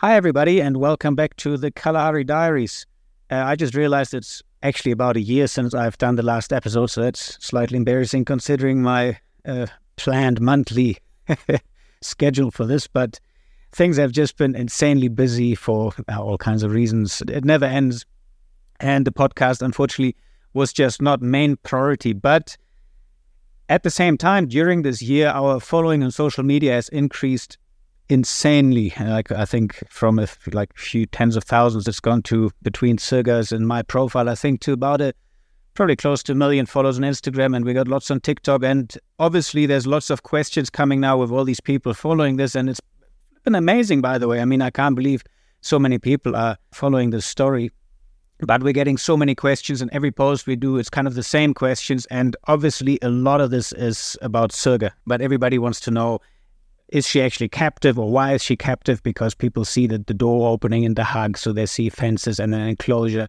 Hi, everybody, and welcome back to the Kalahari Diaries. Uh, I just realized it's actually about a year since I've done the last episode, so that's slightly embarrassing considering my uh, planned monthly schedule for this. But things have just been insanely busy for all kinds of reasons. It never ends. And the podcast, unfortunately, was just not main priority. But at the same time, during this year, our following on social media has increased insanely. Like I think from a like few tens of thousands, it's gone to between Sirga's and my profile. I think to about a probably close to a million followers on Instagram, and we got lots on TikTok. And obviously, there's lots of questions coming now with all these people following this, and it's been amazing. By the way, I mean I can't believe so many people are following this story. But we're getting so many questions, and every post we do, it's kind of the same questions. And obviously, a lot of this is about Sirga, but everybody wants to know is she actually captive or why is she captive? Because people see the, the door opening in the hug, so they see fences and an enclosure.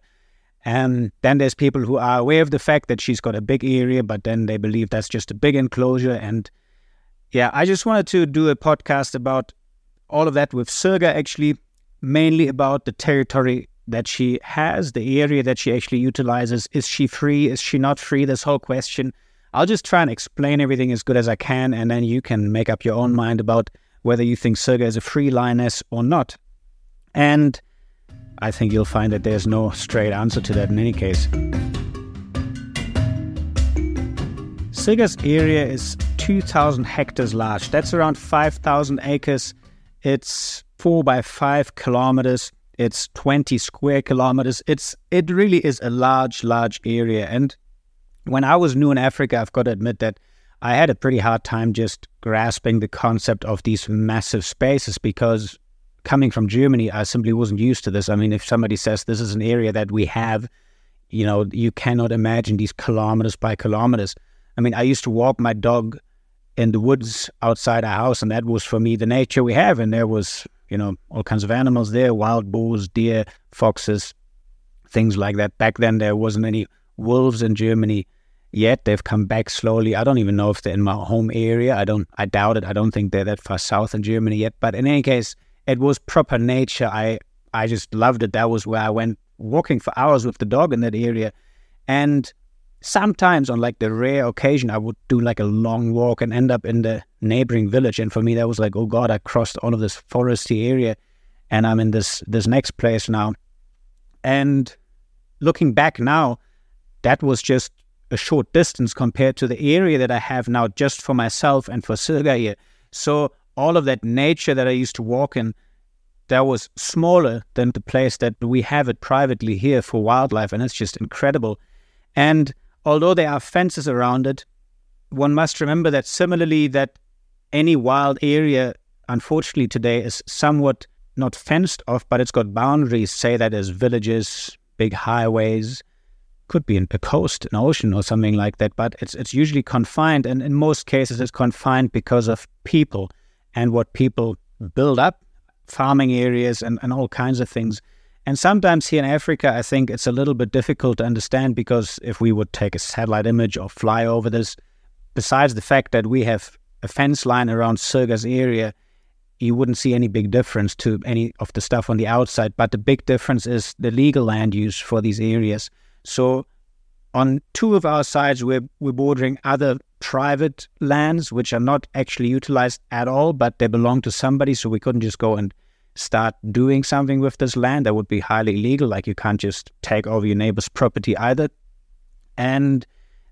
And then there's people who are aware of the fact that she's got a big area, but then they believe that's just a big enclosure. And yeah, I just wanted to do a podcast about all of that with Sirga, actually, mainly about the territory that she has, the area that she actually utilizes. Is she free? Is she not free? This whole question. I'll just try and explain everything as good as I can, and then you can make up your own mm-hmm. mind about whether you think Sirga is a free lioness or not. And I think you'll find that there's no straight answer to that in any case. Sirga's area is 2,000 hectares large. That's around 5,000 acres. It's four by five kilometers. It's 20 square kilometers. It's it really is a large, large area. And when I was new in Africa, I've got to admit that I had a pretty hard time just grasping the concept of these massive spaces because coming from Germany, I simply wasn't used to this. I mean, if somebody says this is an area that we have, you know, you cannot imagine these kilometers by kilometers. I mean, I used to walk my dog in the woods outside our house, and that was for me the nature we have. And there was, you know, all kinds of animals there wild boars, deer, foxes, things like that. Back then, there wasn't any wolves in Germany yet. They've come back slowly. I don't even know if they're in my home area. I don't. I doubt it. I don't think they're that far south in Germany yet. But in any case, it was proper nature. I I just loved it. That was where I went walking for hours with the dog in that area, and sometimes on like the rare occasion I would do like a long walk and end up in the neighboring village. And for me, that was like, oh god, I crossed all of this foresty area, and I'm in this this next place now. And looking back now, that was just a short distance compared to the area that I have now just for myself and for Sirga So all of that nature that I used to walk in, that was smaller than the place that we have it privately here for wildlife, and it's just incredible. And although there are fences around it, one must remember that similarly that any wild area, unfortunately today, is somewhat not fenced off, but it's got boundaries. Say that as villages, big highways, could be in a coast, an ocean, or something like that. But it's it's usually confined, and in most cases, it's confined because of people and what people build up, farming areas, and, and all kinds of things. And sometimes here in Africa, I think it's a little bit difficult to understand because if we would take a satellite image or fly over this, besides the fact that we have a fence line around Sirga's area, you wouldn't see any big difference to any of the stuff on the outside. But the big difference is the legal land use for these areas. So on two of our sides, we're, we're bordering other private lands, which are not actually utilized at all, but they belong to somebody. So we couldn't just go and start doing something with this land. That would be highly illegal. Like you can't just take over your neighbor's property either. And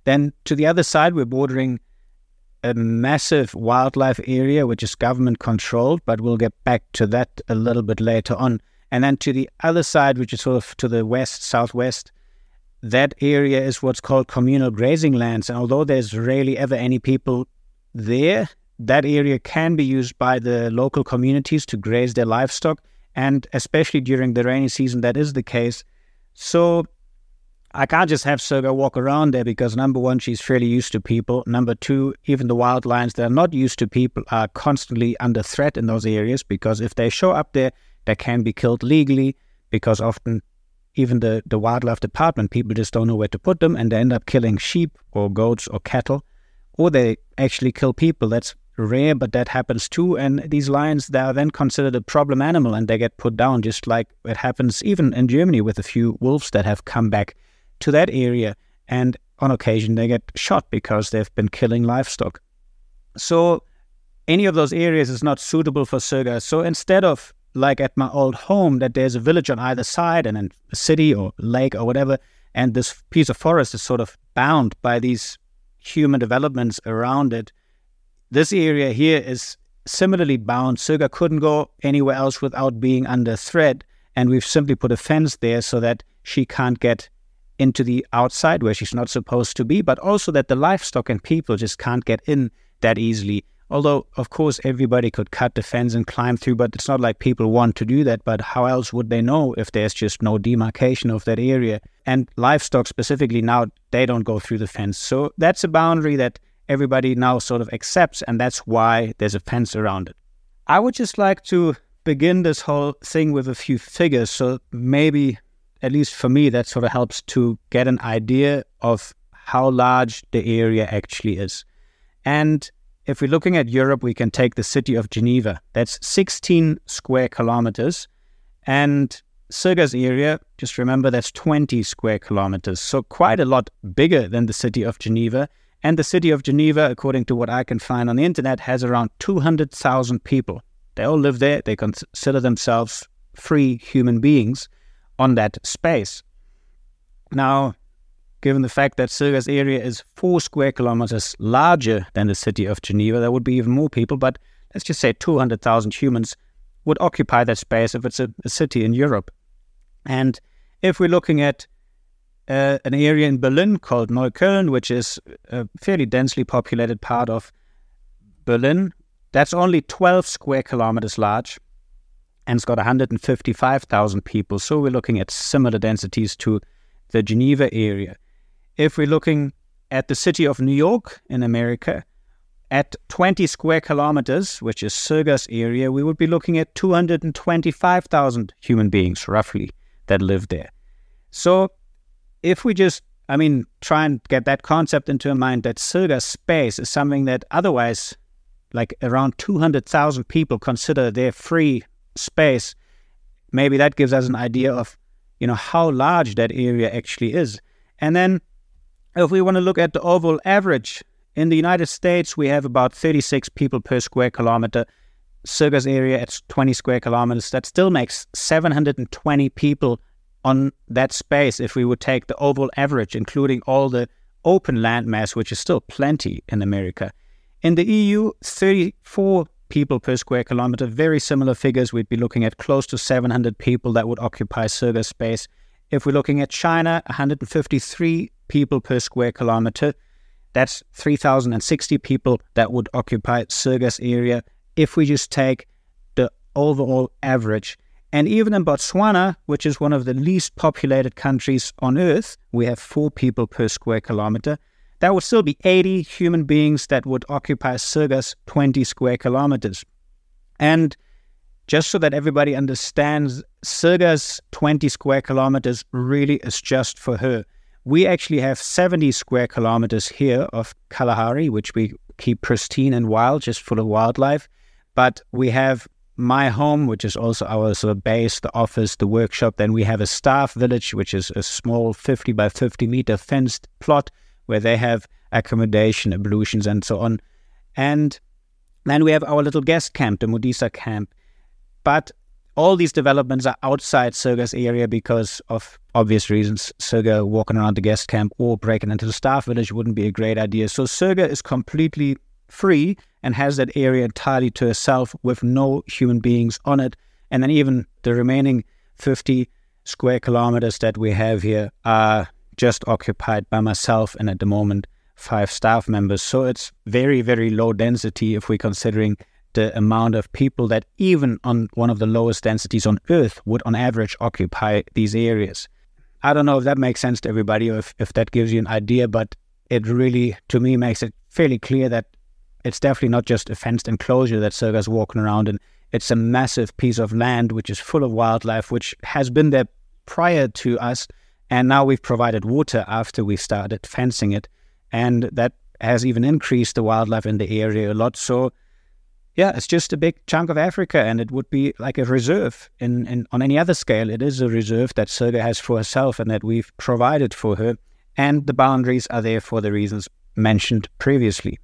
then to the other side, we're bordering a massive wildlife area, which is government controlled, but we'll get back to that a little bit later on. And then to the other side, which is sort of to the west, southwest, that area is what's called communal grazing lands. And although there's rarely ever any people there, that area can be used by the local communities to graze their livestock. And especially during the rainy season, that is the case. So I can't just have Sirga walk around there because number one, she's fairly used to people. Number two, even the wild lions that are not used to people are constantly under threat in those areas because if they show up there, they can be killed legally because often even the, the wildlife department, people just don't know where to put them and they end up killing sheep or goats or cattle, or they actually kill people. That's rare, but that happens too. And these lions, they are then considered a problem animal and they get put down, just like it happens even in Germany with a few wolves that have come back to that area. And on occasion, they get shot because they've been killing livestock. So, any of those areas is not suitable for Sirga. So, instead of like at my old home, that there's a village on either side and a city or lake or whatever, and this piece of forest is sort of bound by these human developments around it. This area here is similarly bound. Sirga couldn't go anywhere else without being under threat, and we've simply put a fence there so that she can't get into the outside where she's not supposed to be, but also that the livestock and people just can't get in that easily. Although, of course, everybody could cut the fence and climb through, but it's not like people want to do that. But how else would they know if there's just no demarcation of that area? And livestock specifically now, they don't go through the fence. So that's a boundary that everybody now sort of accepts, and that's why there's a fence around it. I would just like to begin this whole thing with a few figures. So maybe, at least for me, that sort of helps to get an idea of how large the area actually is. And if we're looking at Europe, we can take the city of Geneva. That's 16 square kilometers. And Sirga's area, just remember that's 20 square kilometers. So quite a lot bigger than the city of Geneva. And the city of Geneva, according to what I can find on the internet, has around 200,000 people. They all live there. They consider themselves free human beings on that space. Now, given the fact that Sirga's area is four square kilometers larger than the city of Geneva, there would be even more people, but let's just say 200,000 humans would occupy that space if it's a, a, city in Europe. And if we're looking at uh, an area in Berlin called Neukölln, which is a fairly densely populated part of Berlin, that's only 12 square kilometers large and it's got 155,000 people. So we're looking at similar densities to the Geneva area. If we're looking at the city of New York in America, at 20 square kilometers, which is Sirga's area, we would be looking at 225,000 human beings, roughly, that live there. So, if we just, I mean, try and get that concept into your mind that Sirga's space is something that otherwise, like around 200,000 people consider their free space, maybe that gives us an idea of, you know, how large that area actually is. And then if we want to look at the overall average, in the United States, we have about 36 people per square kilometer. Sirga's area at 20 square kilometers. That still makes 720 people on that space if we would take the overall average, including all the open land mass, which is still plenty in America. In the EU, 34 people per square kilometer, very similar figures. We'd be looking at close to 700 people that would occupy Sirga's space. If we're looking at China, 153 people per square kilometer. That's 3,060 people that would occupy Sirga's area if we just take the overall average. And even in Botswana, which is one of the least populated countries on earth, we have four people per square kilometer. That would still be 80 human beings that would occupy Sirga's 20 square kilometers. And just so that everybody understands, Sirga's 20 square kilometers really is just for her. We actually have 70 square kilometers here of Kalahari, which we keep pristine and wild, just full of wildlife. But we have my home, which is also our sort of base, the office, the workshop. Then we have a staff village, which is a small 50 by 50 meter fenced plot where they have accommodation, ablutions, and so on. And then we have our little guest camp, the Modisa camp. But all these developments are outside Sirga's area because of obvious reasons. Sirga walking around the guest camp or breaking into the staff village wouldn't be a great idea. So Sirga is completely free and has that area entirely to herself with no human beings on it. And then even the remaining 50 square kilometers that we have here are just occupied by myself and at the moment five staff members. So it's very, very low density if we're considering the amount of people that even on one of the lowest densities on Earth would on average occupy these areas. I don't know if that makes sense to everybody or if, if that gives you an idea, but it really, to me, makes it fairly clear that it's definitely not just a fenced enclosure that Sirga's walking around in. It's a massive piece of land which is full of wildlife, which has been there prior to us. And now we've provided water after we started fencing it. And that has even increased the wildlife in the area a lot. So yeah, it's just a big chunk of Africa, and it would be like a reserve. In, in on any other scale, it is a reserve that Sirga has for herself and that we've provided for her, and the boundaries are there for the reasons mentioned previously.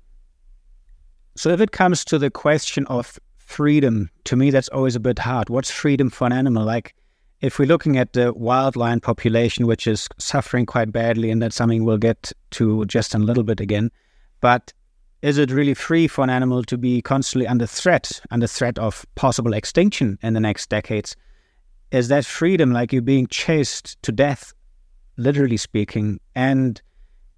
So, if it comes to the question of freedom, to me, that's always a bit hard. What's freedom for an animal? Like, if we're looking at the wild lion population, which is suffering quite badly, and that's something we'll get to just in a little bit again, but is it really free for an animal to be constantly under threat, under threat of possible extinction in the next decades? Is that freedom like you're being chased to death, literally speaking, and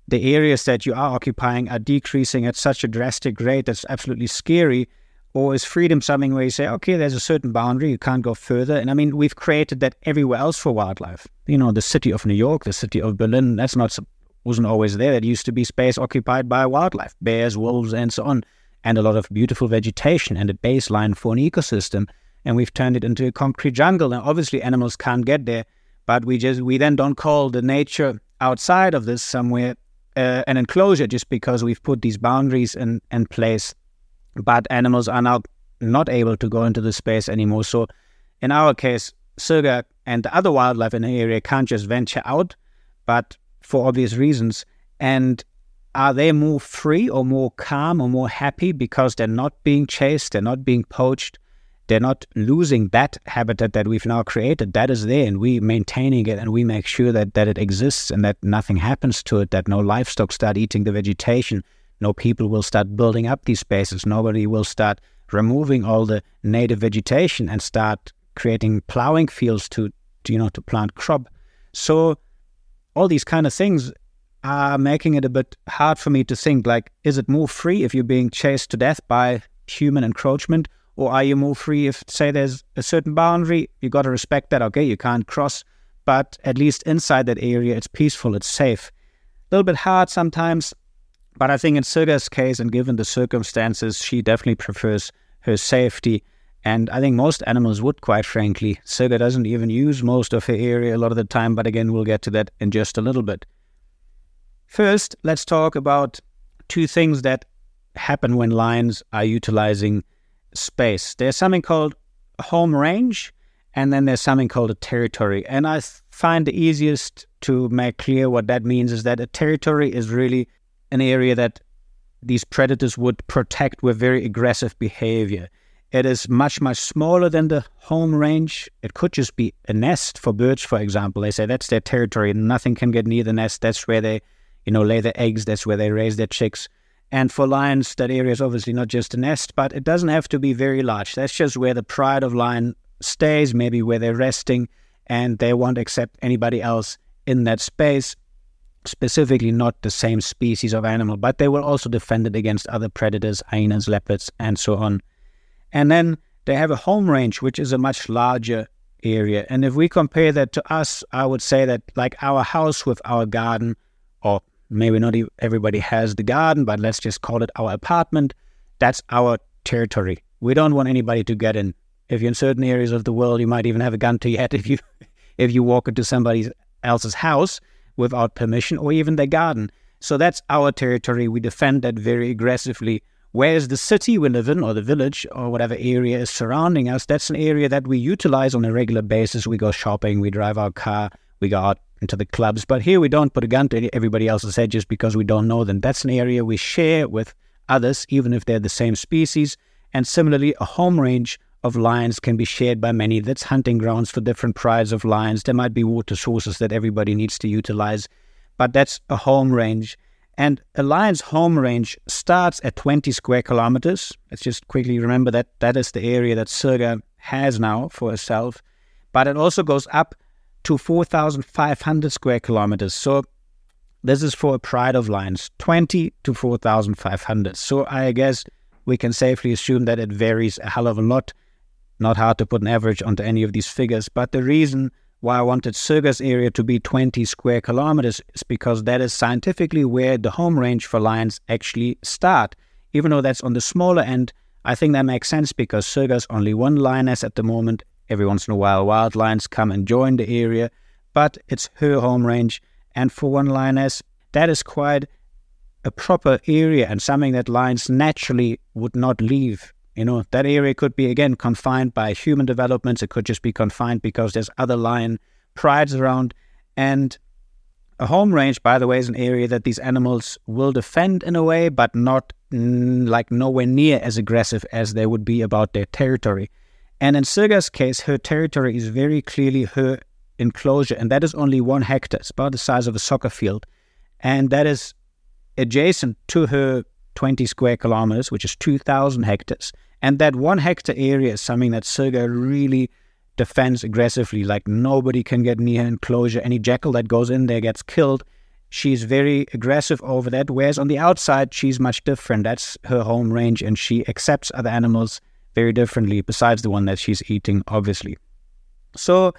the areas that you are occupying are decreasing at such a drastic rate that's absolutely scary? Or is freedom something where you say, okay, there's a certain boundary, you can't go further? And I mean, we've created that everywhere else for wildlife. You know, the city of New York, the city of Berlin, that's not wasn't always there. It used to be space occupied by wildlife, bears, wolves, and so on, and a lot of beautiful vegetation and a baseline for an ecosystem. And we've turned it into a concrete jungle. Now, obviously, animals can't get there, but we just we then don't call the nature outside of this somewhere uh, an enclosure just because we've put these boundaries in, in place but animals are now not able to go into the space anymore. So, in our case, Sirga and the other wildlife in the area can't just venture out, but for obvious reasons. And are they more free or more calm or more happy because they're not being chased, they're not being poached, they're not losing that habitat that we've now created. That is there, and we're maintaining it, and we make sure that that it exists and that nothing happens to it, that no livestock start eating the vegetation, no people will start building up these spaces. Nobody will start removing all the native vegetation and start creating plowing fields to, to you know to plant crop. So all these kind of things are making it a bit hard for me to think like is it more free if you're being chased to death by human encroachment? Or are you more free if say there's a certain boundary? You got to respect that okay you can't cross but at least inside that area it's peaceful it's safe. A little bit hard sometimes but I think in Sirga's case, and given the circumstances, she definitely prefers her safety. And I think most animals would, quite frankly. Sirga doesn't even use most of her area a lot of the time, but again, we'll get to that in just a little bit. First, let's talk about two things that happen when lions are utilizing space. There's something called home range, and then there's something called a territory. And I find the easiest to make clear what that means is that a territory is really an area that these predators would protect with very aggressive behavior. It is much, much smaller than the home range. It could just be a nest for birds, for example. They say that's their territory. Nothing can get near the nest. That's where they, you know, lay their eggs. That's where they raise their chicks. And for lions, that area is obviously not just a nest, but it doesn't have to be very large. That's just where the pride of lion stays, maybe where they're resting, and they won't accept anybody else in that space specifically not the same species of animal, but they were also defended against other predators, hyenas, leopards, and so on. And then they have a home range, which is a much larger area. And if we compare that to us, I would say that like our house with our garden, or maybe not everybody has the garden, but let's just call it our apartment, that's our territory. We don't want anybody to get in. If you're in certain areas of the world, you might even have a gun to your head if you if you walk into somebody else's house without permission or even their garden. So that's our territory. We defend that very aggressively. Whereas the city we live in, or the village, or whatever area is surrounding us, that's an area that we utilize on a regular basis. We go shopping, we drive our car, we go out into the clubs. But here we don't put a gun to everybody else's head just because we don't know them. That's an area we share with others, even if they're the same species. And similarly, a home range of lions can be shared by many. That's hunting grounds for different prides of lions. There might be water sources that everybody needs to utilize, but that's a home range. And a lion's home range starts at 20 square kilometers. Let's just quickly remember that that is the area that Sirga has now for herself. But it also goes up to 4,500 square kilometers. So this is for a pride of lions, 20 to 4,500. So I guess we can safely assume that it varies a hell of a lot not hard to put an average onto any of these figures, but the reason why I wanted Sirga's area to be 20 square kilometers is because that is scientifically where the home range for lions actually start. Even though that's on the smaller end, I think that makes sense because Sirga's only one lioness at the moment. Every once in a while, wild lions come and join the area, but it's her home range. And for one lioness, that is quite a proper area and something that lions naturally would not leave You know, that area could be again confined by human developments. It could just be confined because there's other lion prides around. And a home range, by the way, is an area that these animals will defend in a way, but not mm, like nowhere near as aggressive as they would be about their territory. And in Sirga's case, her territory is very clearly her enclosure, and that is only one hectare. It's about the size of a soccer field. And that is adjacent to her 20 square kilometers, which is 2,000 hectares. And that one hectare area is something that Sirga really defends aggressively. Like nobody can get near her enclosure. Any jackal that goes in there gets killed. She's very aggressive over that. Whereas on the outside, she's much different. That's her home range, and she accepts other animals very differently, besides the one that she's eating, obviously. So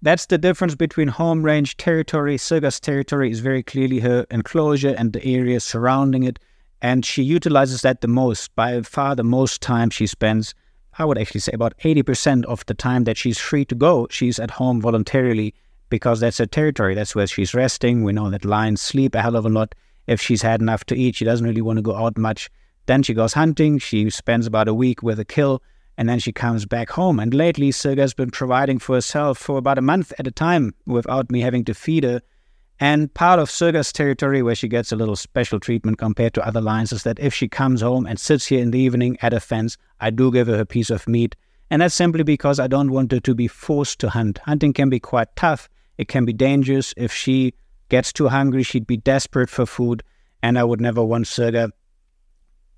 that's the difference between home range territory. Sirga's territory is very clearly her enclosure and the area surrounding it and she utilizes that the most. By far, the most time she spends, I would actually say about 80% of the time that she's free to go, she's at home voluntarily because that's her territory. That's where she's resting. We know that lions sleep a hell of a lot. If she's had enough to eat, she doesn't really want to go out much. Then she goes hunting. She spends about a week with a kill, and then she comes back home. And lately, Sirga's been providing for herself for about a month at a time without me having to feed her and part of Sirga's territory, where she gets a little special treatment compared to other lions, is that if she comes home and sits here in the evening at a fence, I do give her a piece of meat. And that's simply because I don't want her to be forced to hunt. Hunting can be quite tough, it can be dangerous. If she gets too hungry, she'd be desperate for food. And I would never want Sirga,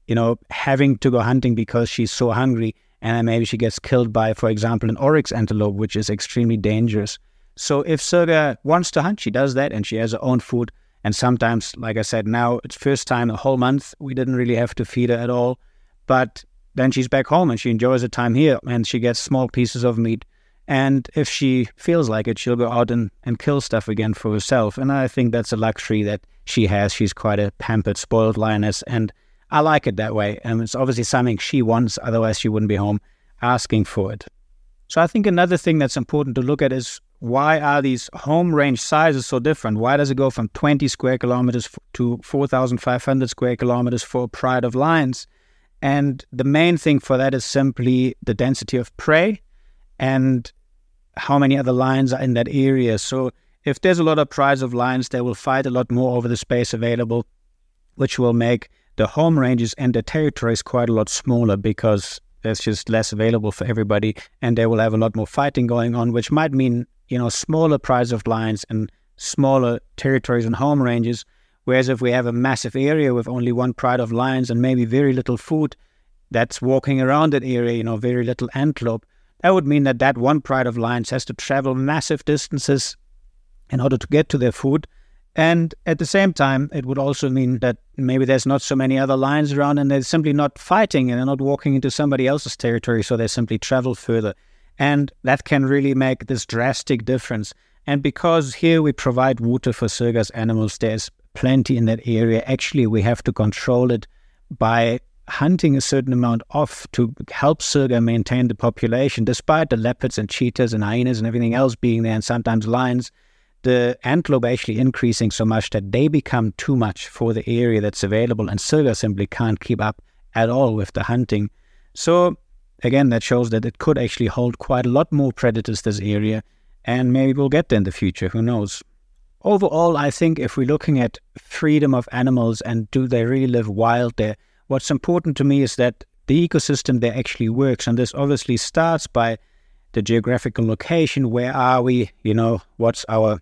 you know, having to go hunting because she's so hungry. And maybe she gets killed by, for example, an oryx antelope, which is extremely dangerous. So if Sirga wants to hunt, she does that and she has her own food. And sometimes, like I said, now it's first time a whole month we didn't really have to feed her at all. But then she's back home and she enjoys her time here and she gets small pieces of meat. And if she feels like it, she'll go out and, and kill stuff again for herself. And I think that's a luxury that she has. She's quite a pampered, spoiled lioness. And I like it that way. And it's obviously something she wants, otherwise, she wouldn't be home asking for it. So I think another thing that's important to look at is why are these home range sizes so different? Why does it go from 20 square kilometers to 4,500 square kilometers for pride of lions? And the main thing for that is simply the density of prey and how many other lions are in that area. So if there's a lot of prides of lions, they will fight a lot more over the space available, which will make the home ranges and the territories quite a lot smaller because there's just less available for everybody and they will have a lot more fighting going on, which might mean you know, smaller prides of lions and smaller territories and home ranges. Whereas if we have a massive area with only one pride of lions and maybe very little food that's walking around that area, you know, very little antelope, that would mean that that one pride of lions has to travel massive distances in order to get to their food. And at the same time, it would also mean that maybe there's not so many other lions around and they're simply not fighting and they're not walking into somebody else's territory, so they simply travel further. And that can really make this drastic difference. And because here we provide water for Sirga's animals, there's plenty in that area. Actually, we have to control it by hunting a certain amount off to help Sirga maintain the population, despite the leopards and cheetahs and hyenas and everything else being there, and sometimes lions. The antelope actually increasing so much that they become too much for the area that's available, and Sirga simply can't keep up at all with the hunting. So again, that shows that it could actually hold quite a lot more predators, this area, and maybe we'll get there in the future, who knows. Overall, I think if we're looking at freedom of animals and do they really live wild there, what's important to me is that the ecosystem there actually works. And this obviously starts by the geographical location. Where are we? You know, what's our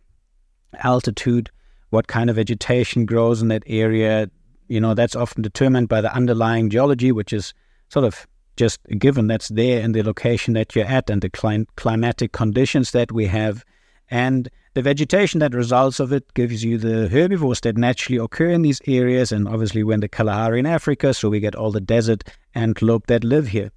altitude? What kind of vegetation grows in that area? You know, that's often determined by the underlying geology, which is sort of just given that's there in the location that you're at and the clim- climatic conditions that we have. And the vegetation that results of it gives you the herbivores that naturally occur in these areas. And obviously, when the Kalahari in Africa, so we get all the desert antelope that live here.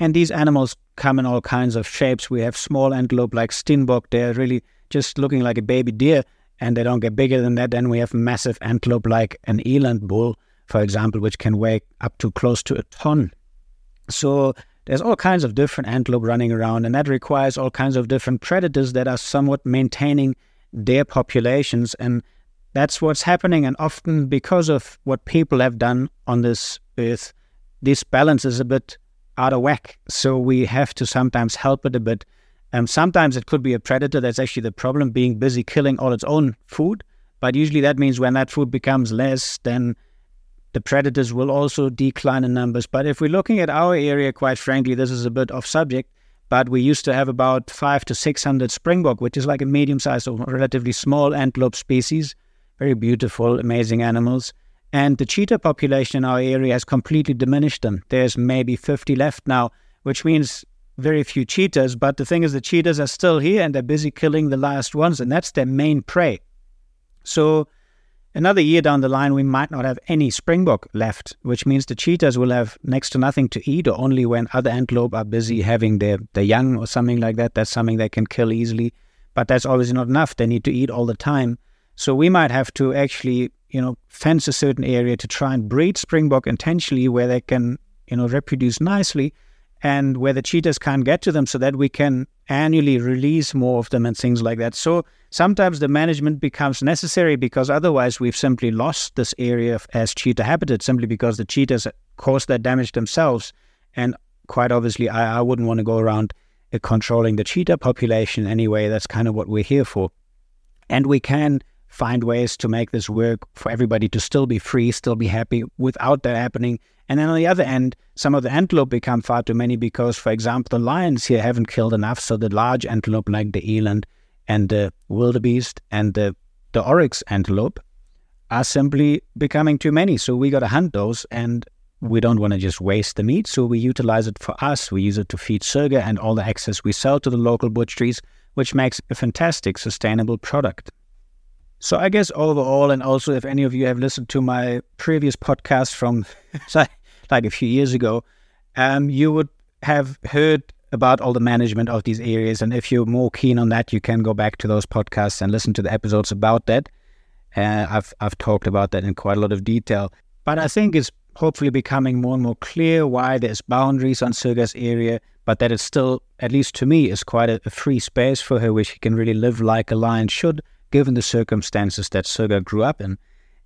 And these animals come in all kinds of shapes. We have small antelope like Steenbok, they're really just looking like a baby deer, and they don't get bigger than that. Then we have massive antelope like an eland bull, for example, which can weigh up to close to a ton. So there's all kinds of different antelope running around, and that requires all kinds of different predators that are somewhat maintaining their populations. And that's what's happening. And often, because of what people have done on this earth, this balance is a bit out of whack. So we have to sometimes help it a bit. Um, sometimes it could be a predator that's actually the problem, being busy killing all its own food. But usually that means when that food becomes less, then the predators will also decline in numbers. But if we're looking at our area, quite frankly, this is a bit off subject. But we used to have about five to 600 springbok, which is like a medium sized or relatively small antelope species. Very beautiful, amazing animals. And the cheetah population in our area has completely diminished them. There's maybe 50 left now, which means very few cheetahs. But the thing is, the cheetahs are still here and they're busy killing the last ones, and that's their main prey. So Another year down the line, we might not have any springbok left, which means the cheetahs will have next to nothing to eat, or only when other antelope are busy having their, their young or something like that. That's something they can kill easily. But that's obviously not enough. They need to eat all the time. So we might have to actually, you know, fence a certain area to try and breed springbok intentionally where they can, you know, reproduce nicely and where the cheetahs can't get to them so that we can annually release more of them and things like that. So sometimes the management becomes necessary because otherwise we've simply lost this area as cheetah habitat simply because the cheetahs cause that damage themselves. And quite obviously, I, I wouldn't want to go around uh, controlling the cheetah population anyway. That's kind of what we're here for. And we can find ways to make this work for everybody to still be free, still be happy without that happening. And then on the other end, some of the antelope become far too many because, for example, the lions here haven't killed enough. So the large antelope like the eland and the wildebeest and the, the oryx antelope are simply becoming too many. So we got to hunt those and we don't want to just waste the meat. So we utilize it for us. We use it to feed Sirga and all the excess we sell to the local butcheries, which makes a fantastic sustainable product. So I guess overall, and also if any of you have listened to my previous podcast from like a few years ago, um, you would have heard about all the management of these areas. And if you're more keen on that, you can go back to those podcasts and listen to the episodes about that. Uh, I've I've talked about that in quite a lot of detail. But I think it's hopefully becoming more and more clear why there's boundaries on Sirga's area, but that it's still, at least to me, is quite a, a free space for her where she can really live like a lion should given the circumstances that Sirga grew up in.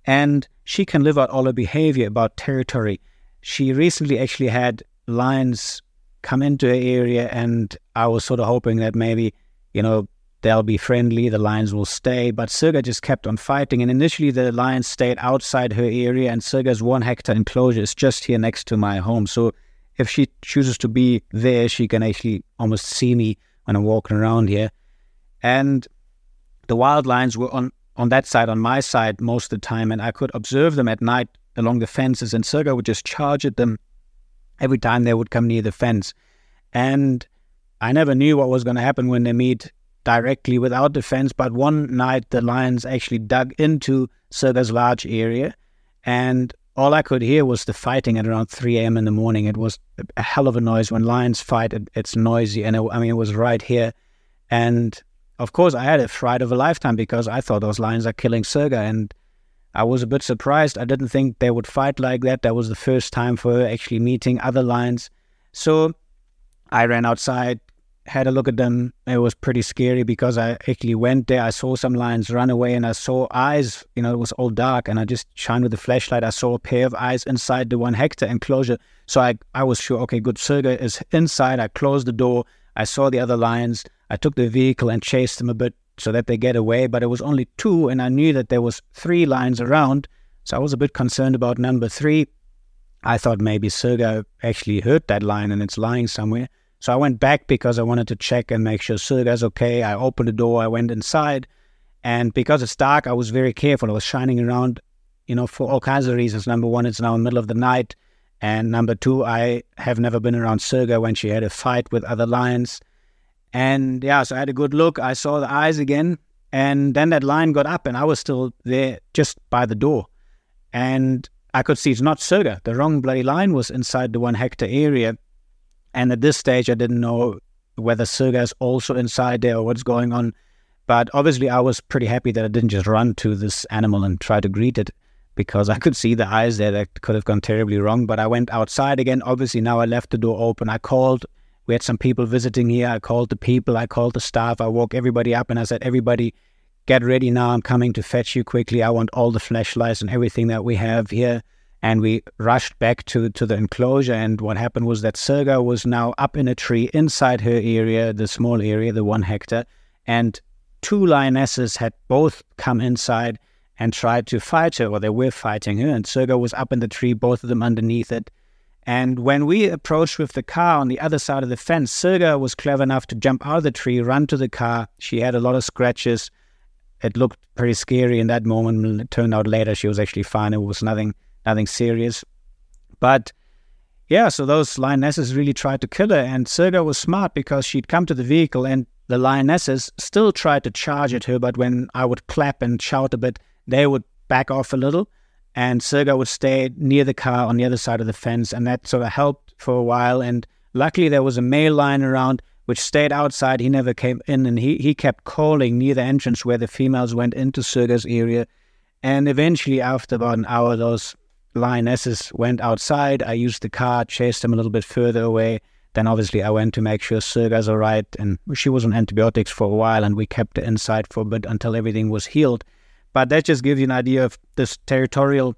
And she can live out all her behavior about territory. She recently actually had lions come into her area, and I was sort of hoping that maybe, you know, they'll be friendly, the lions will stay. But Sirga just kept on fighting. And initially, the lions stayed outside her area, and Sirga's one hectare enclosure is just here next to my home. So if she chooses to be there, she can actually almost see me when I'm walking around here. And the wild lions were on, on that side, on my side, most of the time, and I could observe them at night along the fences, and Sirga would just charge at them every time they would come near the fence. And I never knew what was going to happen when they meet directly without the fence, but one night the lions actually dug into Sirga's large area, and all I could hear was the fighting at around 3 a.m. in the morning. It was a hell of a noise. When lions fight, it, it's noisy, and it, I mean, it was right here. And of course, I had a fright of a lifetime because I thought those lions are killing Sirga, and I was a bit surprised. I didn't think they would fight like that. That was the first time for her actually meeting other lions. So I ran outside, had a look at them. It was pretty scary because I actually went there. I saw some lions run away and I saw eyes, you know, it was all dark. And I just shined with the flashlight. I saw a pair of eyes inside the one hectare enclosure. So I, I was sure, okay, good, Sirga is inside. I closed the door. I saw the other lions. I took the vehicle and chased them a bit so that they get away, but it was only two, and I knew that there was three lions around, so I was a bit concerned about number three. I thought maybe Sirga actually hurt that lion and it's lying somewhere. So I went back because I wanted to check and make sure Sirga's okay. I opened the door, I went inside, and because it's dark, I was very careful. I was shining around, you know, for all kinds of reasons. Number one, it's now in the middle of the night, and number two, I have never been around Sirga when she had a fight with other lions. And yeah, so I had a good look. I saw the eyes again. And then that line got up, and I was still there just by the door. And I could see it's not Sirga. The wrong bloody line was inside the one hectare area. And at this stage, I didn't know whether Sirga is also inside there or what's going on. But obviously, I was pretty happy that I didn't just run to this animal and try to greet it because I could see the eyes there that could have gone terribly wrong. But I went outside again. Obviously, now I left the door open. I called we had some people visiting here. I called the people, I called the staff, I woke everybody up and I said, Everybody, get ready now. I'm coming to fetch you quickly. I want all the flashlights and everything that we have here. and we rushed back to, to the enclosure. And what happened was that Sirga was now up in a tree inside her area, the small area, the one hectare, and two lionesses had both come inside and tried to fight her, or they were fighting her. And Sirga was up in the tree, both of them underneath it. And when we approached with the car on the other side of the fence, Sirga was clever enough to jump out of the tree, run to the car. She had a lot of scratches. It looked pretty scary in that moment. It turned out later she was actually fine. It was nothing nothing serious. But yeah, so those lionesses really tried to kill her, and Sirga was smart because she'd come to the vehicle, and the lionesses still tried to charge at her. But when I would clap and shout a bit, they would back off a little, and Sirga would stay near the car on the other side of the fence, and that sort of helped for a while. And luckily, there was a male lion around which stayed outside. He never came in, and he, he kept calling near the entrance where the females went into Sirga's area. And eventually, after about an hour, those lionesses went outside. I used the car, chased them a little bit further away. Then obviously I went to make sure Sirga's all right, and she was on antibiotics for a while, and we kept her inside for a bit until everything was healed. But that just gives you an idea of this territorial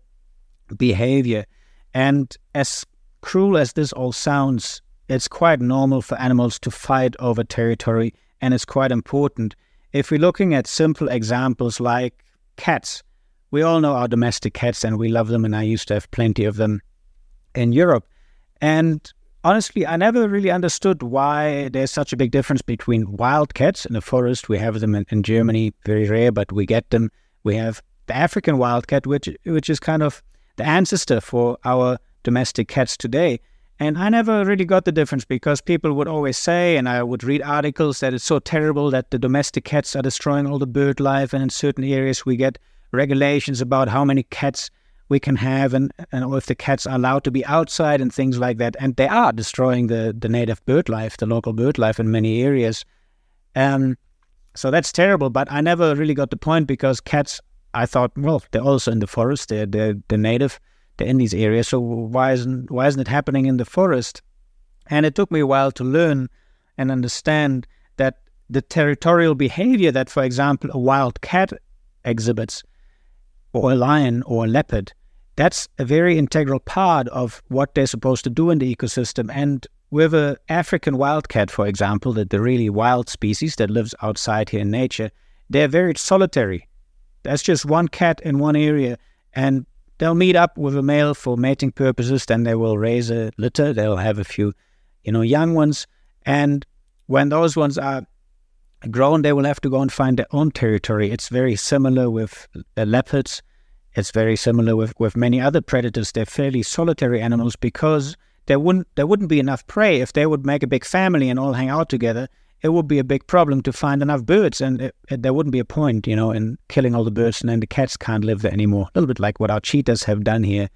behavior. And as cruel as this all sounds, it's quite normal for animals to fight over territory, and it's quite important. If we're looking at simple examples like cats, we all know our domestic cats and we love them, and I used to have plenty of them in Europe. And honestly, I never really understood why there's such a big difference between wild cats in the forest. We have them in, in Germany, very rare, but we get them. We have the African wildcat, which which is kind of the ancestor for our domestic cats today. And I never really got the difference because people would always say, and I would read articles that it's so terrible that the domestic cats are destroying all the bird life, and in certain areas we get regulations about how many cats we can have and, and if the cats are allowed to be outside and things like that. And they are destroying the, the native bird life, the local bird life in many areas. Um, so that's terrible. But I never really got the point because cats, I thought, well, they're also in the forest. They're, they're, they're native. They're in these areas. So why isn't, why isn't it happening in the forest? And it took me a while to learn and understand that the territorial behavior that, for example, a wild cat exhibits – or a lion or a leopard, that's a very integral part of what they're supposed to do in the ecosystem. And with an African wildcat, for example, that the really wild species that lives outside here in nature, they're very solitary. That's just one cat in one area, and they'll meet up with a male for mating purposes. Then they will raise a litter. They'll have a few, you know, young ones, and when those ones are grown, they will have to go and find their own territory. It's very similar with leopards. It's very similar with, with many other predators. They're fairly solitary animals because there wouldn't there wouldn't be enough prey if they would make a big family and all hang out together. It would be a big problem to find enough birds, and it, it, there wouldn't be a point, you know, in killing all the birds, and then the cats can't live there anymore. A little bit like what our cheetahs have done here.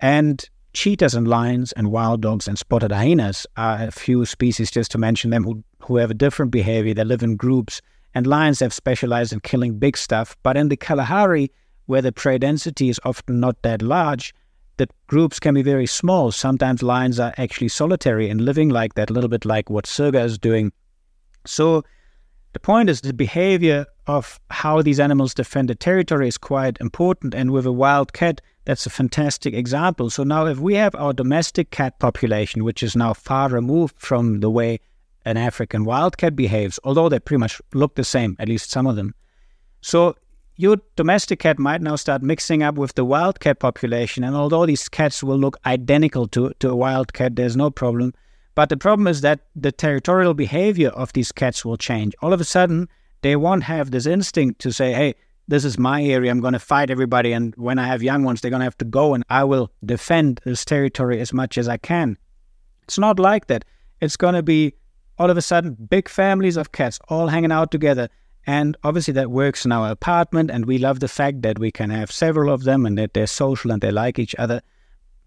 And cheetahs and lions and wild dogs and spotted hyenas are a few species, just to mention them, who, who have a different behavior. They live in groups, and lions have specialized in killing big stuff. But in the Kalahari, where the prey density is often not that large, the groups can be very small. Sometimes lions are actually solitary and living like that, a little bit like what Sirga is doing. So the point is the behavior of how these animals defend the territory is quite important. And with a wild cat, that's a fantastic example. So now, if we have our domestic cat population, which is now far removed from the way an African wildcat behaves, although they pretty much look the same, at least some of them. So your domestic cat might now start mixing up with the wild cat population. And although these cats will look identical to, to a wild cat, there's no problem. But the problem is that the territorial behavior of these cats will change. All of a sudden, they won't have this instinct to say, hey, this is my area. I'm going to fight everybody. And when I have young ones, they're going to have to go and I will defend this territory as much as I can. It's not like that. It's going to be all of a sudden big families of cats all hanging out together. And obviously, that works in our apartment. And we love the fact that we can have several of them and that they're social and they like each other.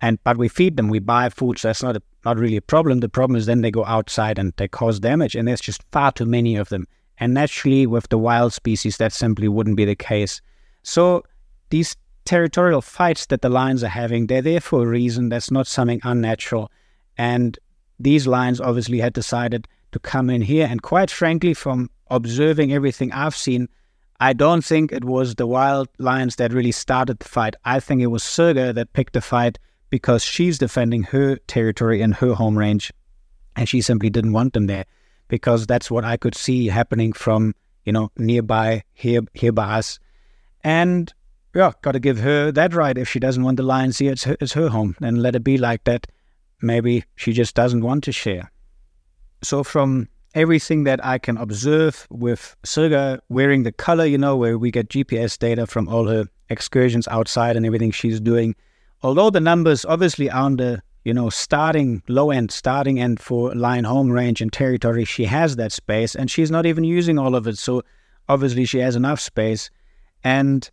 And but we feed them, we buy food, so that's not a, not really a problem. The problem is then they go outside and they cause damage, and there's just far too many of them. And naturally, with the wild species, that simply wouldn't be the case. So these territorial fights that the lions are having, they're there for a reason. That's not something unnatural. And these lions obviously had decided to come in here. And quite frankly, from observing everything I've seen, I don't think it was the wild lions that really started the fight. I think it was Sirga that picked the fight because she's defending her territory and her home range, and she simply didn't want them there because that's what I could see happening from you know nearby here here by us, and yeah, got to give her that right. If she doesn't want the lions here, it's her, it's her home, and let it be like that. Maybe she just doesn't want to share. So from everything that I can observe with Sirga wearing the color, you know, where we get GPS data from all her excursions outside and everything she's doing. Although the numbers obviously are on the, you know, starting low end, starting end for line home range and territory, she has that space and she's not even using all of it. So obviously she has enough space and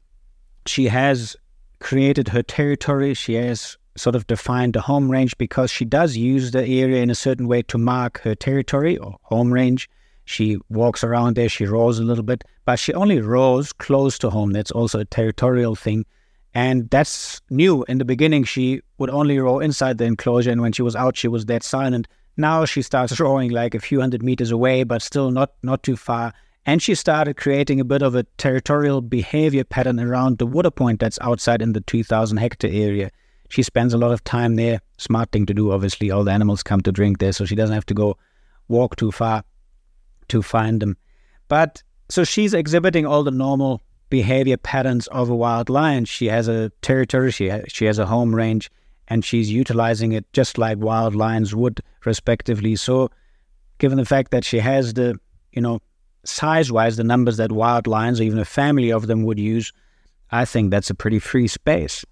she has created her territory. She has sort of defined the home range because she does use the area in a certain way to mark her territory or home range. She walks around there, she roars a little bit, but she only roars close to home. That's also a territorial thing. And that's new. In the beginning, she would only roar inside the enclosure, and when she was out, she was dead silent. Now she starts roaring like a few hundred meters away, but still not not too far. And she started creating a bit of a territorial behavior pattern around the water point that's outside in the 2,000 hectare area she spends a lot of time there. Smart thing to do, obviously. All the animals come to drink there, so she doesn't have to go walk too far to find them. But so she's exhibiting all the normal behavior patterns of a wild lion. She has a territory, she ha- she has a home range, and she's utilizing it just like wild lions would, respectively. So, given the fact that she has the, you know, size-wise, the numbers that wild lions or even a family of them would use, I think that's a pretty free space.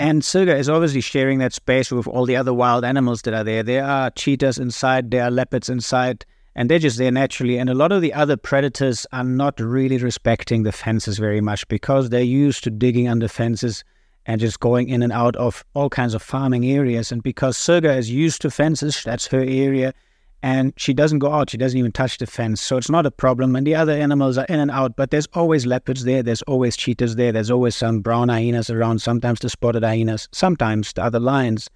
And Sirga is obviously sharing that space with all the other wild animals that are there. There are cheetahs inside, there are leopards inside, and they're just there naturally. And a lot of the other predators are not really respecting the fences very much because they're used to digging under fences and just going in and out of all kinds of farming areas. And because Sirga is used to fences, that's her area, and she doesn't go out. She doesn't even touch the fence, so it's not a problem. And the other animals are in and out, but there's always leopards there. There's always cheetahs there. There's always some brown hyenas around. Sometimes the spotted hyenas. Sometimes the other lions.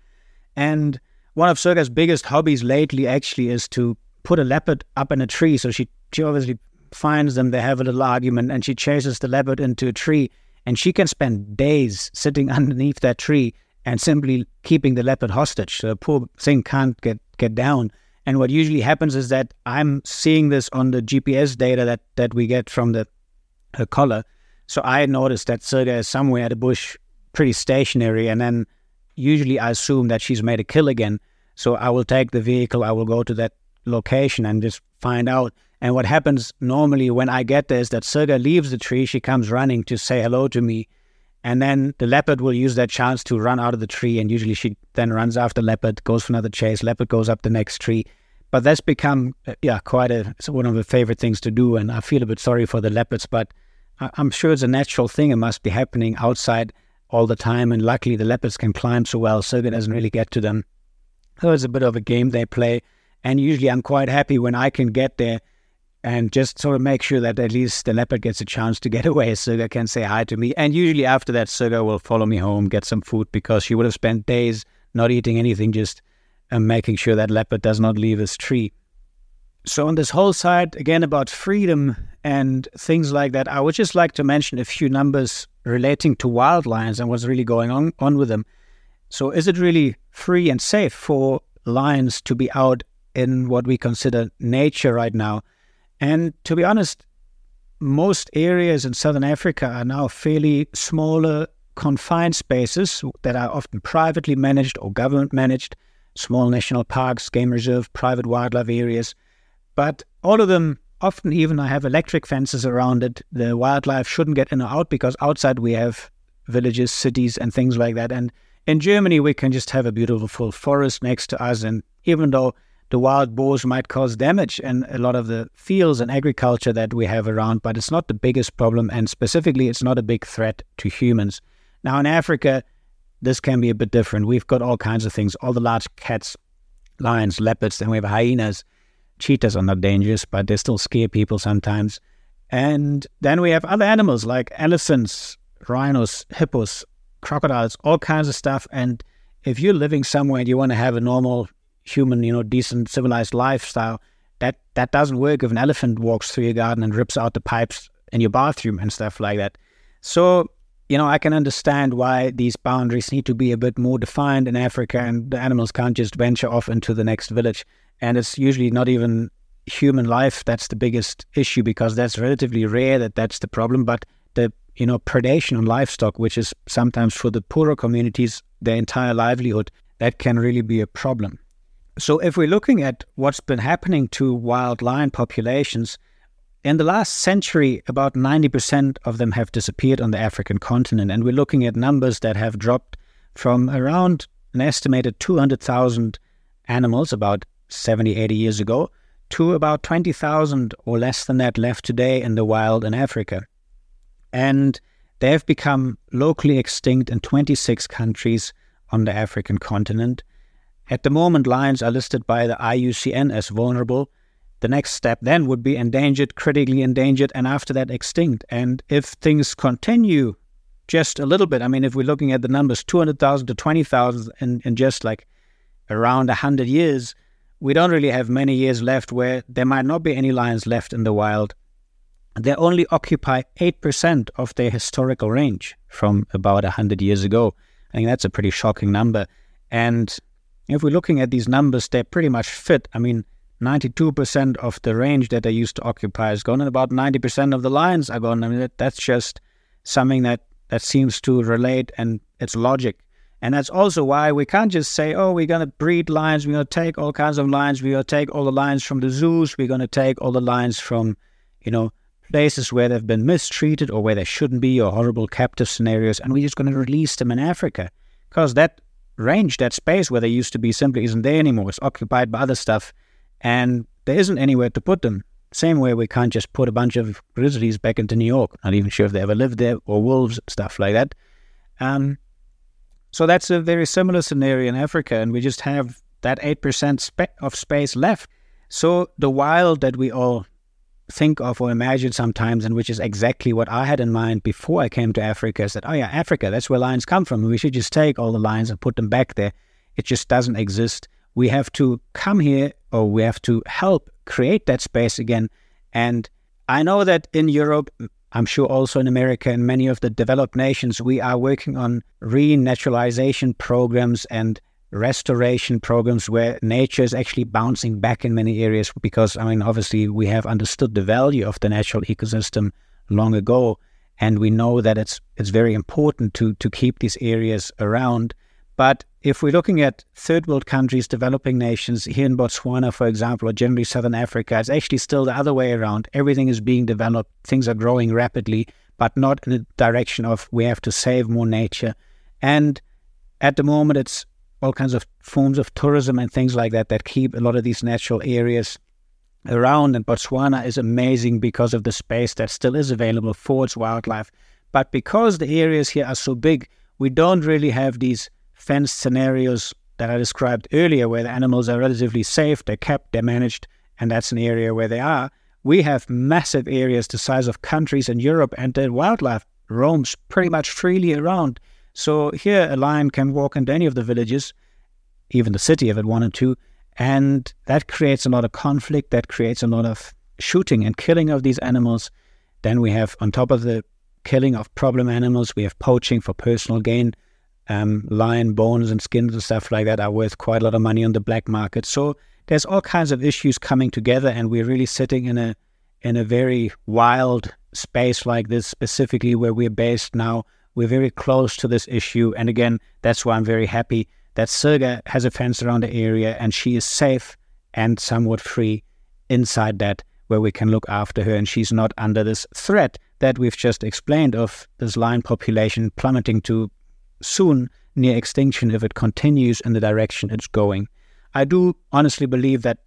And one of Sirga's biggest hobbies lately actually is to put a leopard up in a tree. So she, she obviously finds them. They have a little argument, and she chases the leopard into a tree. And she can spend days sitting underneath that tree and simply keeping the leopard hostage. So the poor thing can't get get down. And what usually happens is that I'm seeing this on the GPS data that, that we get from the her collar. So I noticed that Sirga is somewhere at a bush, pretty stationary, and then usually I assume that she's made a kill again. So I will take the vehicle, I will go to that location and just find out. And what happens normally when I get there is that Sirga leaves the tree, she comes running to say hello to me. And then the leopard will use that chance to run out of the tree. And usually she then runs after leopard, goes for another chase. Leopard goes up the next tree. But that's become, uh, yeah, quite a one of the favorite things to do. And I feel a bit sorry for the leopards, but I'm sure it's a natural thing. It must be happening outside all the time. And luckily, the leopards can climb so well, so it doesn't really get to them. So it's a bit of a game they play. And usually, I'm quite happy when I can get there and just sort of make sure that at least the leopard gets a chance to get away. Sirga can say hi to me. And usually after that, Sirga will follow me home, get some food because she would have spent days not eating anything, just um, making sure that leopard does not leave his tree. So on this whole side, again about freedom and things like that, I would just like to mention a few numbers relating to wild lions and what's really going on, on with them. So is it really free and safe for lions to be out in what we consider nature right now? And to be honest, most areas in southern Africa are now fairly smaller, confined spaces that are often privately managed or government managed, small national parks, game reserve, private wildlife areas. But all of them often even I have electric fences around it. The wildlife shouldn't get in or out because outside we have villages, cities, and things like that. And in Germany, we can just have a beautiful forest next to us. And even though the wild boars might cause damage in a lot of the fields and agriculture that we have around, but it's not the biggest problem, and specifically, it's not a big threat to humans. Now, in Africa, this can be a bit different. We've got all kinds of things all the large cats, lions, leopards, and we have hyenas. Cheetahs are not dangerous, but they still scare people sometimes. And then we have other animals like elephants, rhinos, hippos, crocodiles, all kinds of stuff. And if you're living somewhere and you want to have a normal human, you know, decent civilized lifestyle. That that doesn't work if an elephant walks through your garden and rips out the pipes in your bathroom and stuff like that. So, you know, I can understand why these boundaries need to be a bit more defined in Africa and the animals can't just venture off into the next village. And it's usually not even human life that's the biggest issue because that's relatively rare that that's the problem. But the, you know, predation on livestock, which is sometimes for the poorer communities, their entire livelihood, that can really be a problem. So, if we're looking at what's been happening to wild lion populations, in the last century, about 90% of them have disappeared on the African continent. And we're looking at numbers that have dropped from around an estimated 200,000 animals about 70, 80 years ago to about 20,000 or less than that left today in the wild in Africa. And they have become locally extinct in 26 countries on the African continent. At the moment, lions are listed by the IUCN as vulnerable. The next step then would be endangered, critically endangered, and after that, extinct. And if things continue just a little bit, I mean, if we're looking at the numbers 200,000 to 20,000 in, in just like around 100 years, we don't really have many years left where there might not be any lions left in the wild. They only occupy 8% of their historical range from about 100 years ago. I think that's a pretty shocking number. And if we're looking at these numbers, they pretty much fit. I mean, 92% of the range that they used to occupy is gone, and about 90% of the lions are gone. I mean, that, that's just something that, that seems to relate and it's logic. And that's also why we can't just say, oh, we're going to breed lions, we're going to take all kinds of lions, we're going to take all the lions from the zoos, we're going to take all the lions from, you know, places where they've been mistreated or where they shouldn't be or horrible captive scenarios, and we're just going to release them in Africa. Because that range, that space where they used to be simply isn't there anymore. It's occupied by other stuff, and there isn't anywhere to put them. Same way we can't just put a bunch of grizzlies back into New York. Not even sure if they ever lived there, or wolves, stuff like that. Um, so that's a very similar scenario in Africa, and we just have that 8% spe- of space left. So the wild that we all think of or imagine sometimes, and which is exactly what I had in mind before I came to Africa, is that, oh yeah, Africa, that's where lions come from. We should just take all the lions and put them back there. It just doesn't exist. We have to come here or we have to help create that space again. And I know that in Europe, I'm sure also in America and many of the developed nations, we are working on renaturalization programs and restoration programs where nature is actually bouncing back in many areas because I mean obviously we have understood the value of the natural ecosystem long ago and we know that it's it's very important to to keep these areas around. But if we're looking at third world countries developing nations here in Botswana for example or generally southern Africa it's actually still the other way around. Everything is being developed things are growing rapidly but not in the direction of we have to save more nature. And at the moment it's all kinds of forms of tourism and things like that that keep a lot of these natural areas around. And Botswana is amazing because of the space that still is available for its wildlife. But because the areas here are so big, we don't really have these fenced scenarios that I described earlier, where the animals are relatively safe, they're kept, they're managed, and that's an area where they are. We have massive areas the size of countries in Europe, and the wildlife roams pretty much freely around. So here, a lion can walk into any of the villages, even the city if it wanted to, and that creates a lot of conflict. That creates a lot of shooting and killing of these animals. Then we have, on top of the killing of problem animals, we have poaching for personal gain. Um, lion bones and skins and stuff like that are worth quite a lot of money on the black market. So there's all kinds of issues coming together, and we're really sitting in a in a very wild space like this, specifically where we're based now we're very close to this issue. And again, that's why I'm very happy that Sirga has a fence around the area and she is safe and somewhat free inside that where we can look after her and she's not under this threat that we've just explained of this lion population plummeting to soon near extinction if it continues in the direction it's going. I do honestly believe that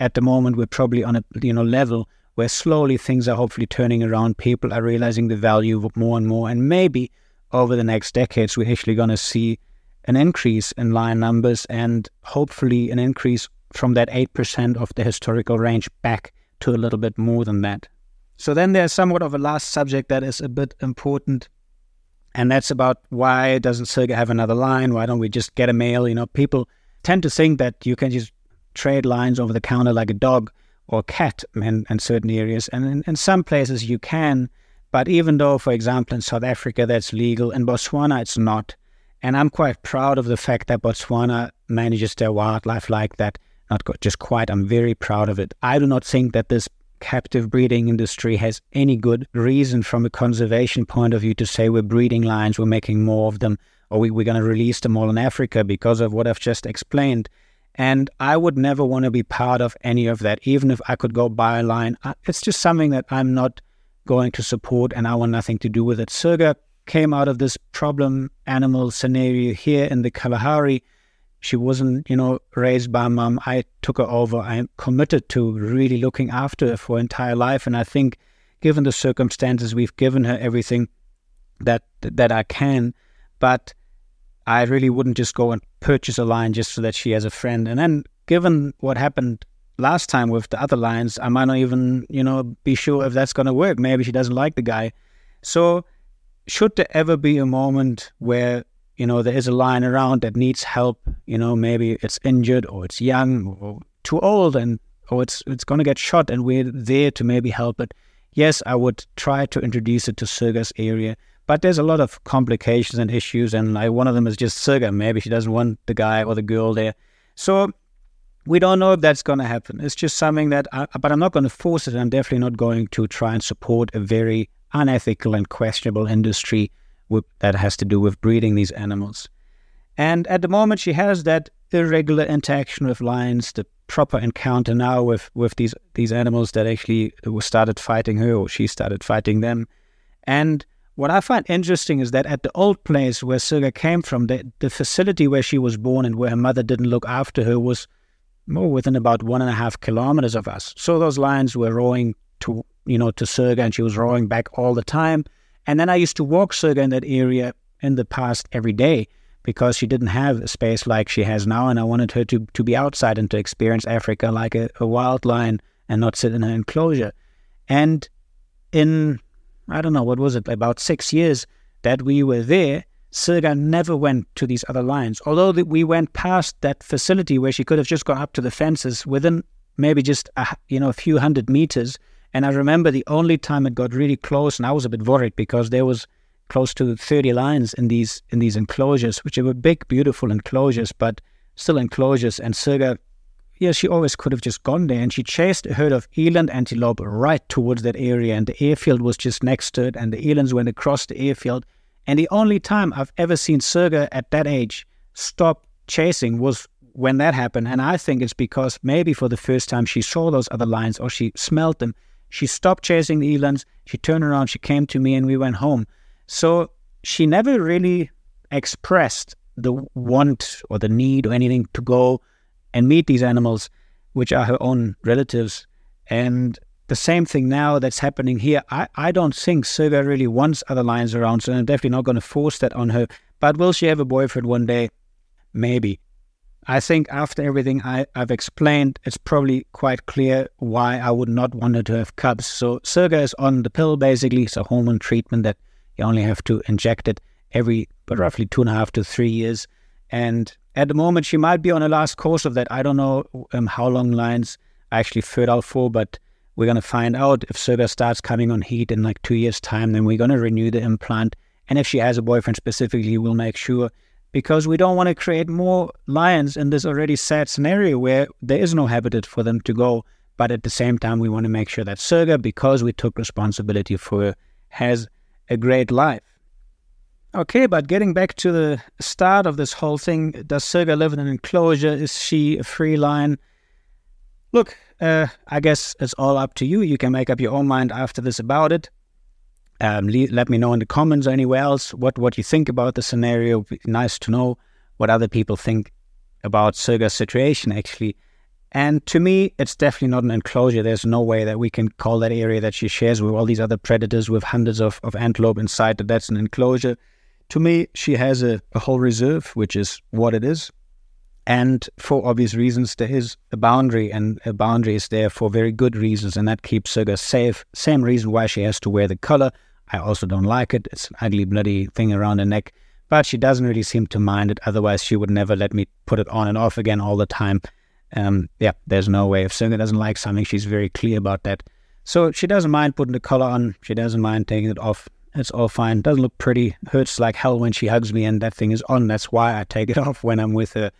at the moment we're probably on a you know level where slowly things are hopefully turning around. People are realizing the value more and more, and maybe over the next decades, we're actually going to see an increase in lion numbers and hopefully an increase from that 8% of the historical range back to a little bit more than that. So then there's somewhat of a last subject that is a bit important, and that's about why doesn't Sirga have another line? Why don't we just get a male? You know, people tend to think that you can just trade lines over the counter like a dog or cat in, in certain areas, and in, in some places you can, But even though, for example, in South Africa that's legal, in Botswana it's not. And I'm quite proud of the fact that Botswana manages their wildlife like that. Not just quite, I'm very proud of it. I do not think that this captive breeding industry has any good reason from a conservation point of view to say we're breeding lions, we're making more of them, or we, we're going to release them all in Africa because of what I've just explained. And I would never want to be part of any of that, even if I could go buy a lion. It's just something that I'm not going to support and I want nothing to do with it. Sirga came out of this problem animal scenario here in the Kalahari. She wasn't, you know, raised by mom. I took her over. I'm committed to really looking after her for entire life. And I think, given the circumstances, we've given her everything that that I can. But I really wouldn't just go and purchase a lion just so that she has a friend. And then, given what happened last time with the other lions, I might not even, you know, be sure if that's going to work. Maybe she doesn't like the guy. So should there ever be a moment where you know there is a lion around that needs help you know maybe it's injured or it's young or too old and or it's it's going to get shot and we're there to maybe help it yes i would try to introduce it to Sirga's area but there's a lot of complications and issues and like one of them is just Sirga maybe she doesn't want the guy or the girl there so we don't know if that's going to happen it's just something that I, but i'm not going to force it i'm definitely not going to try and support a very unethical and questionable industry with, that has to do with breeding these animals. And at the moment, she has that irregular interaction with lions, the proper encounter now with, with these, these animals that actually started fighting her or she started fighting them. And what I find interesting is that at the old place where Sirga came from, the, the facility where she was born and where her mother didn't look after her was more within about one and a half kilometers of us. So those lions were roaring to you know, to Sirga and she was rowing back all the time. And then I used to walk Sirga in that area in the past every day because she didn't have a space like she has now. And I wanted her to, to be outside and to experience Africa like a, a wild lion and not sit in an enclosure. And in, I don't know, what was it, about six years that we were there, Sirga never went to these other lions. Although we went past that facility where she could have just gone up to the fences within maybe just a, you know a few hundred meters, and I remember the only time it got really close, and I was a bit worried because there was close to 30 lions in these in these enclosures, which were big, beautiful enclosures, but still enclosures. And Sirga, yeah, she always could have just gone there, and she chased a herd of eland antelope right towards that area, and the airfield was just next to it, and the elands went across the airfield. And the only time I've ever seen Sirga at that age stop chasing was when that happened. And I think it's because maybe for the first time she saw those other lions or she smelled them she stopped chasing the elands. She turned around, she came to me, and we went home. So she never really expressed the want or the need or anything to go and meet these animals, which are her own relatives. And the same thing now that's happening here. I, I don't think Sirga really wants other lions around, so I'm definitely not going to force that on her. But will she have a boyfriend one day? Maybe. I think after everything I, have explained, it's probably quite clear why I would not want her to have cubs. So Sirga is on the pill basically. It's a hormone treatment that you only have to inject it every but roughly two and a half to three years. And at the moment, she might be on the last course of that. I don't know um, how long lines actually fertile for, but we're going to find out if Sirga starts coming on heat in like two years' time. Then we're going to renew the implant. And if she has a boyfriend specifically, we'll make sure because we don't want to create more lions in this already sad scenario where there is no habitat for them to go. But at the same time, we want to make sure that Sirga, because we took responsibility for her, has a great life. Okay, but getting back to the start of this whole thing, does Sirga live in an enclosure? Is she a free lion? Look, uh, I guess it's all up to you. You can make up your own mind after this about it. Um, let me know in the comments or anywhere else what, what you think about the scenario. Be Nice to know what other people think about Sirga's situation, actually. And to me, it's definitely not an enclosure. There's no way that we can call that area that she shares with all these other predators with hundreds of, of antelope inside that that's an enclosure. To me, she has a, a whole reserve, which is what it is. And for obvious reasons, there is a boundary, and a boundary is there for very good reasons, and that keeps Sirga safe. Same reason why she has to wear the collar. I also don't like it. It's an ugly, bloody thing around her neck, but she doesn't really seem to mind it. Otherwise, she would never let me put it on and off again all the time. Um, yeah, there's no way. If Sirga doesn't like something, she's very clear about that. So she doesn't mind putting the collar on. She doesn't mind taking it off. It's all fine. Doesn't look pretty. Hurts like hell when she hugs me and that thing is on. That's why I take it off when I'm with her.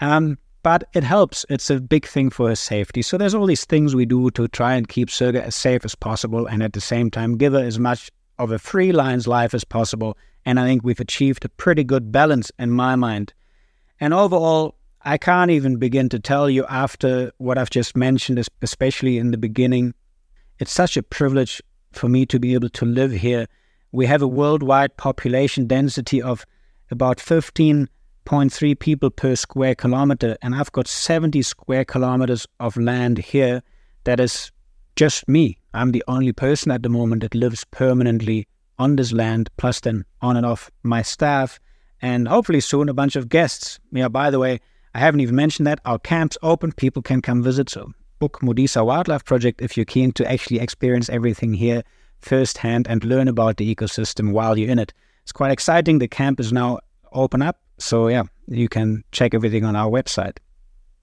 Um, but it helps. It's a big thing for her safety. So there's all these things we do to try and keep Sirga as safe as possible and at the same time give her as much of a free lion's life as possible. And I think we've achieved a pretty good balance in my mind. And overall, I can't even begin to tell you after what I've just mentioned, especially in the beginning. It's such a privilege for me to be able to live here. We have a worldwide population density of about 15.3 people per square kilometer, and I've got 70 square kilometers of land here that is just me. I'm the only person at the moment that lives permanently on this land, plus then on and off my staff, and hopefully soon a bunch of guests. Yeah, by the way, I haven't even mentioned that our camp's open, people can come visit. So book Modisa Wildlife Project if you're keen to actually experience everything here firsthand and learn about the ecosystem while you're in it. It's quite exciting. The camp is now open up. So yeah, you can check everything on our website.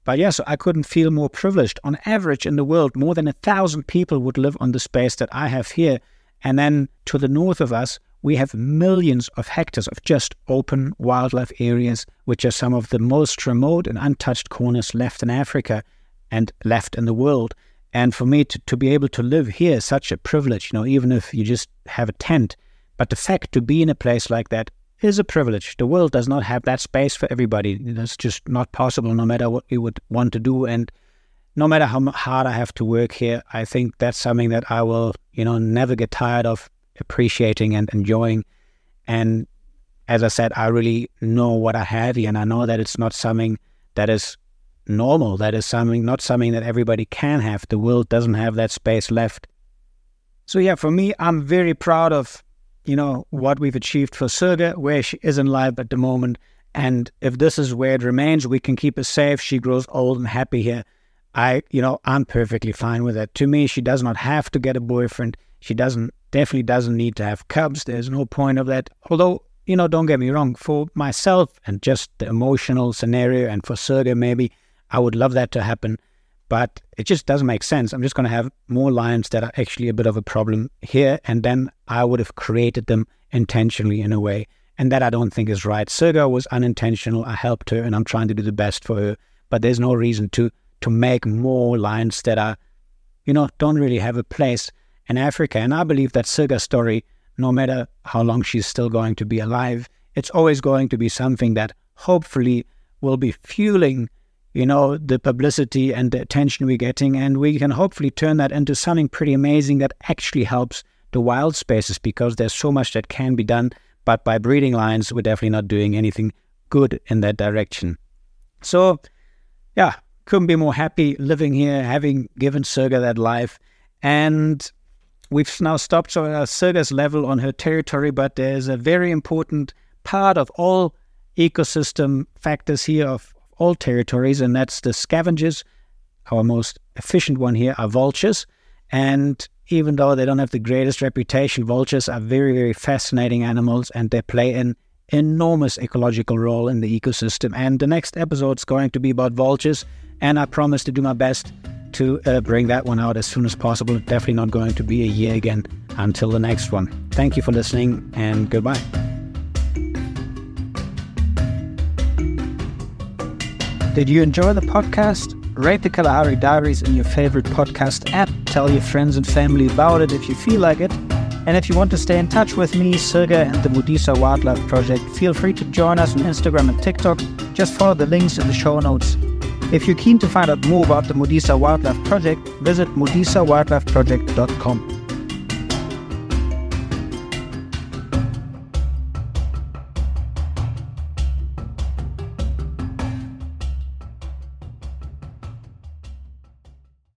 But yeah, so I couldn't feel more privileged. On average in the world, more than a thousand people would live on the space that I have here. And then to the north of us, we have millions of hectares of just open wildlife areas, which are some of the most remote and untouched corners left in Africa and left in the world. And for me to, to be able to live here is such a privilege, you know, even if you just have a tent. But the fact to be in a place like that is a privilege. The world does not have that space for everybody. That's just not possible, no matter what we would want to do. And no matter how hard I have to work here, I think that's something that I will, you know, never get tired of appreciating and enjoying. And as I said, I really know what I have here, and I know that it's not something that is normal. That is something, not something that everybody can have. The world doesn't have that space left. So yeah, for me, I'm very proud of you know, what we've achieved for Sirga, where she is in life at the moment. And if this is where it remains, we can keep her safe. She grows old and happy here. I, you know, I'm perfectly fine with that. To me, she does not have to get a boyfriend. She doesn't, definitely doesn't need to have cubs. There's no point of that. Although, you know, don't get me wrong, for myself and just the emotional scenario and for Sirga, maybe I would love that to happen but it just doesn't make sense. I'm just going to have more lions that are actually a bit of a problem here, and then I would have created them intentionally in a way, and that I don't think is right. Sirga was unintentional. I helped her, and I'm trying to do the best for her, but there's no reason to to make more lions that are, you know, don't really have a place in Africa. And I believe that Sirga's story, no matter how long she's still going to be alive, it's always going to be something that hopefully will be fueling you know, the publicity and the attention we're getting. And we can hopefully turn that into something pretty amazing that actually helps the wild spaces because there's so much that can be done. But by breeding lions, we're definitely not doing anything good in that direction. So, yeah, couldn't be more happy living here, having given Sirga that life. And we've now stopped at uh, Sirga's level on her territory, but there's a very important part of all ecosystem factors here of all territories, and that's the scavengers. Our most efficient one here are vultures. And even though they don't have the greatest reputation, vultures are very, very fascinating animals and they play an enormous ecological role in the ecosystem. And the next episode is going to be about vultures. And I promise to do my best to uh, bring that one out as soon as possible. Definitely not going to be a year again until the next one. Thank you for listening and goodbye. Did you enjoy the podcast? Rate the Kalahari Diaries in your favorite podcast app. Tell your friends and family about it if you feel like it. And if you want to stay in touch with me, Sirga, and the Modisa Wildlife Project, feel free to join us on Instagram and TikTok. Just follow the links in the show notes. If you're keen to find out more about the Modisa Wildlife Project, visit modisawildlifeproject.com.